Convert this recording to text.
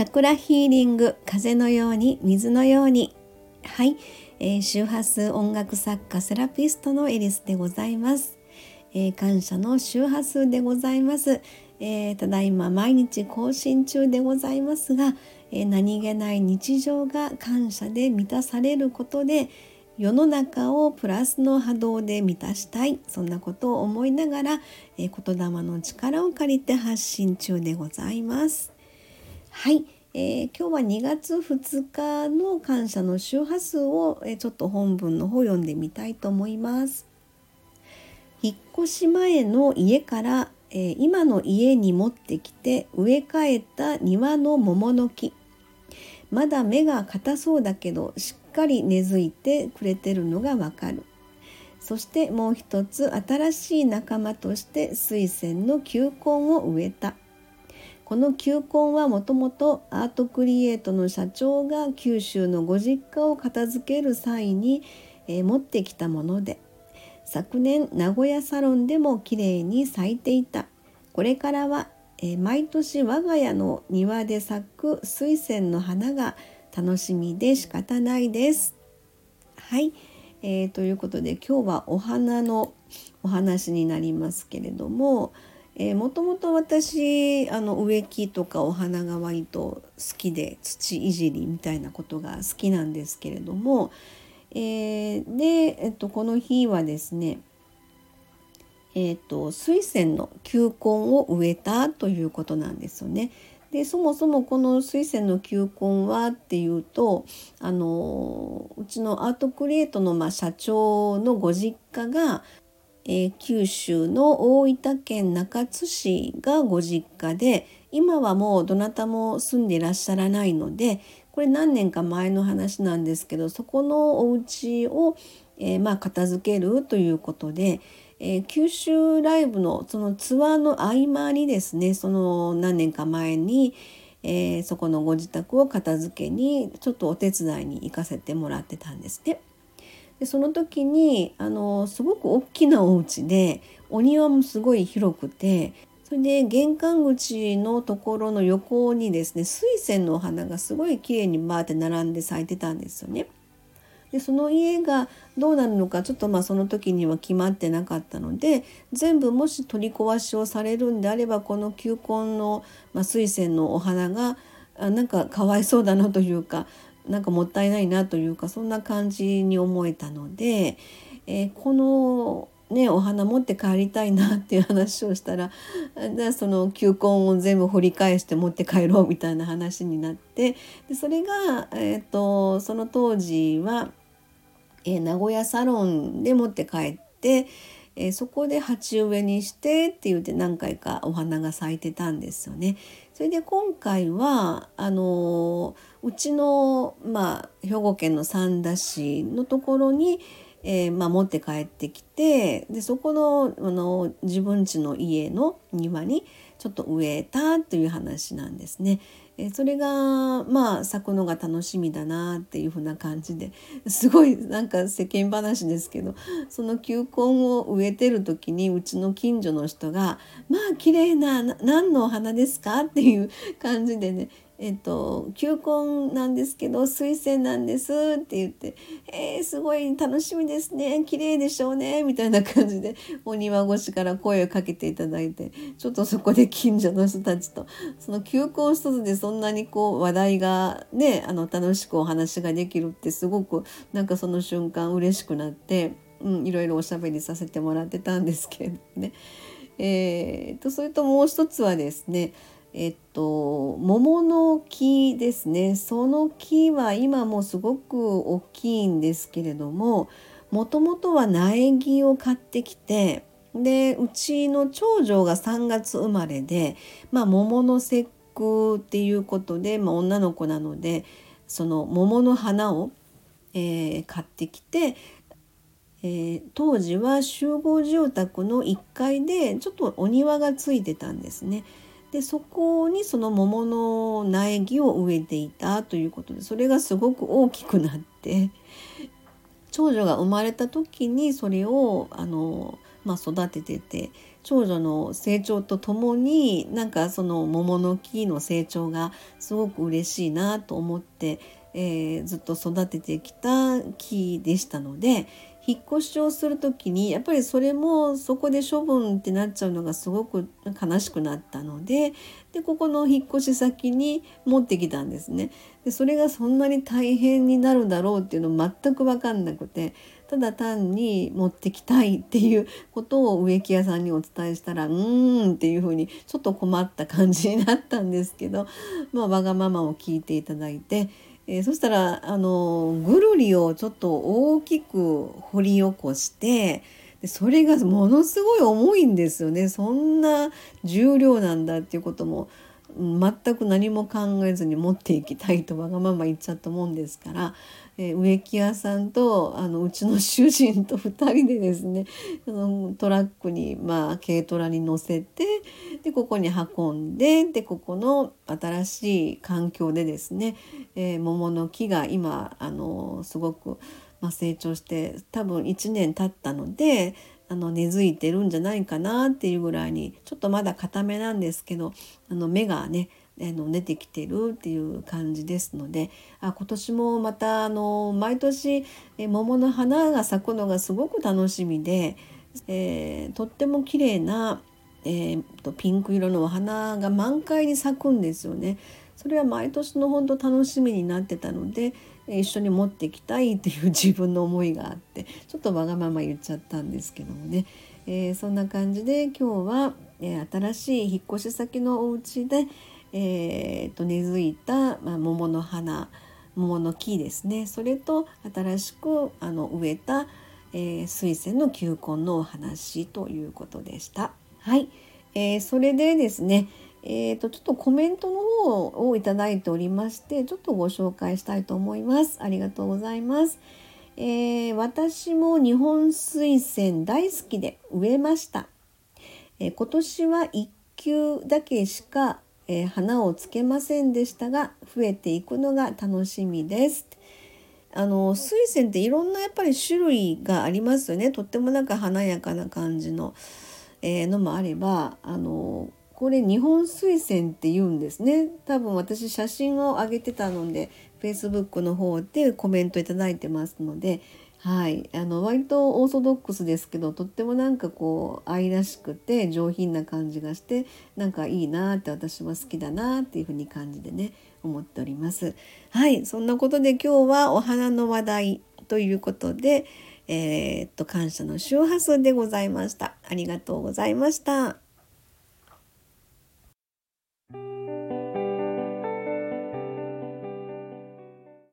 チャクラヒーリング風のように水のように。はい、えー、周波数音楽作家セラピストのエリスでございます、えー、感謝の周波数でございます、えー、ただいま毎日更新中でございますが、え何気ない日常が感謝で満たされることで世の中をプラスの波動で満たしたい。そんなことを思いながら、えー、言霊の力を借りて発信中でございます。はい、えー、今日は2月2日の感謝の周波数を、えー、ちょっと本文の方読んでみたいと思います。引っ越し前の家から、えー、今の家に持ってきて植え替えた庭の桃の木。まだ芽が硬そうだけどしっかり根付いてくれてるのがわかる。そしてもう一つ新しい仲間として水仙の球根を植えた。この球根はもともとアートクリエイトの社長が九州のご実家を片付ける際に、えー、持ってきたもので昨年名古屋サロンでもきれいに咲いていたこれからは、えー、毎年我が家の庭で咲く水仙の花が楽しみで仕方ないです。はい、えー、ということで今日はお花のお話になりますけれども、えー、もともと私あの植木とかお花が割と好きで土いじりみたいなことが好きなんですけれども、えー、で、えっと、この日はですねえーと、水仙の球根を植えたということなんですよね。でそもそもこの水仙の球根はっていうとあのうちのアートクリエイトの、まあ、社長のご実家がえ、九州の大分県中津市がご実家で今はもうどなたも住んでいらっしゃらないのでこれ何年か前の話なんですけどそこのお家を、えー、まあ片付けるということで、えー、九州ライブのそのツアーの合間にですねその何年か前に、えー、そこのご自宅を片付けにちょっとお手伝いに行かせてもらってたんですね。でその時にあのすごく大きなお家でお庭もすごい広くてそれで玄関口のところの横にですね水仙のお花がすごい綺麗にバーって並んで咲いてたんですよね。でその家がどうなるのかちょっとまあその時には決まってなかったので全部もし取り壊しをされるんであればこの球根の、まあ、水仙のお花がなんかかわいそうだなというかなんかもったいないなというかそんな感じに思えたので、えー、このね、お花持って帰りたいなっていう話をしたらじその球根を全部掘り返して持って帰ろうみたいな話になってでそれが、えーと、その当時は、えー、名古屋サロンで持って帰って、えー、そこで鉢植えにしてって言って何回かお花が咲いてたんですよね。それで今回はあのうちの、まあ、兵庫県の三田市のところに、えーまあ、持って帰ってきてでそこのあの自分家の家の庭にちょっと植えたという話なんですね。えそれがまあ咲くのが楽しみだなっていう風な感じですごいなんか世間話ですけどその球根を植えてる時にうちの近所の人が「まあ綺麗な何のお花ですか?」っていう感じでねえっと、球根なんですけど水仙なんですって言って「えー、すごい楽しみですね綺麗でしょうね」みたいな感じでお庭越しから声をかけていただいてちょっとそこで近所の人たちとその球根一つでそんなにこう話題がねあの楽しくお話ができるってすごくなんかその瞬間嬉しくなって、うん、いろいろおしゃべりさせてもらってたんですけどね。えーとそれともう一つはですねえっと桃の木ですねその木は今もすごく大きいんですけれどももともとは苗木を買ってきてでうちの長女が3月生まれで、まあ、桃の節句っていうことで、まあ、女の子なのでその桃の花を、えー、買ってきてえー、当時は集合住宅の1階でちょっとお庭がついてたんですね。でそこにその桃の苗木を植えていたということでそれがすごく大きくなって長女が生まれた時にそれをあのまあ、育ててて長女の成長とともになんかその桃の木の成長がすごく嬉しいなと思って、えー、ずっと育ててきた木でしたので引っ越しをする時にやっぱりそれもそこで処分ってなっちゃうのがすごく悲しくなったのででここの引っ越し先に持ってきたんですね。でそれがそんなに大変になるだろうっていうの全く分かんなくてただ単に持ってきたいっていうことを植木屋さんにお伝えしたらうーんっていうふうにちょっと困った感じになったんですけど、まあ、わがままを聞いていただいてえー、そしたらあのぐるりをちょっと大きく掘り起こしてでそれがものすごい重いんですよね。そんな重量なんだっていうことも全く何も考えずに持っていきたいとわがまま言っちゃったもんですから、えー、植木屋さんとあのうちの主人と2人でですねあのトラックに、まあ、軽トラに乗せてでここに運んででここの新しい環境でですね、えー、桃の木が今あのすごく、まあ、成長して多分1年経ったのであの根付いてるんじゃないかなっていうぐらいにちょっとまだ固めなんですけどあの芽がねあの出てきてるっていう感じですのであ今年もまたあの毎年え桃の花が咲くのがすごく楽しみで、えー、とっても綺麗な、えー、とピンク色のお花が満開に咲くんですよね。それは毎年の本当楽しみになってたので一緒に持ってきたいっていう自分の思いがあってちょっとわがまま言っちゃったんですけどもね、えー、そんな感じで今日は、えー、新しい引っ越し先のお家で、えー、と根付いた、まあ、桃の花桃の木ですね。それと新しくあの植えた、えー、水仙の球根のお話ということでした。はい、えー、それでですねえーと、ちょっとコメントの方をいただいておりましてちょっとご紹介したいと思います。ありがとうございます、えー、私も日本水仙大好きで植えました、えー、今年は1球だけしか、えー、花をつけませんでしたが増えていくのが楽しみです。あの水仙っていろんなやっぱり種類がありますよね。とってもなんか華やかな感じの、えー、のもあればあのこれ日本水仙って言うんですね。多分私写真を上げてたので Facebook の方でコメントいいてますのではい。あの割とオーソドックスですけどとってもなんかこう愛らしくて上品な感じがしてなんかいいなって私は好きだなっていうふうに感じでね思っております。はい。そんなことで今日はお花の話題ということでえー、っと感謝の周波数でございました。ありがとうございました。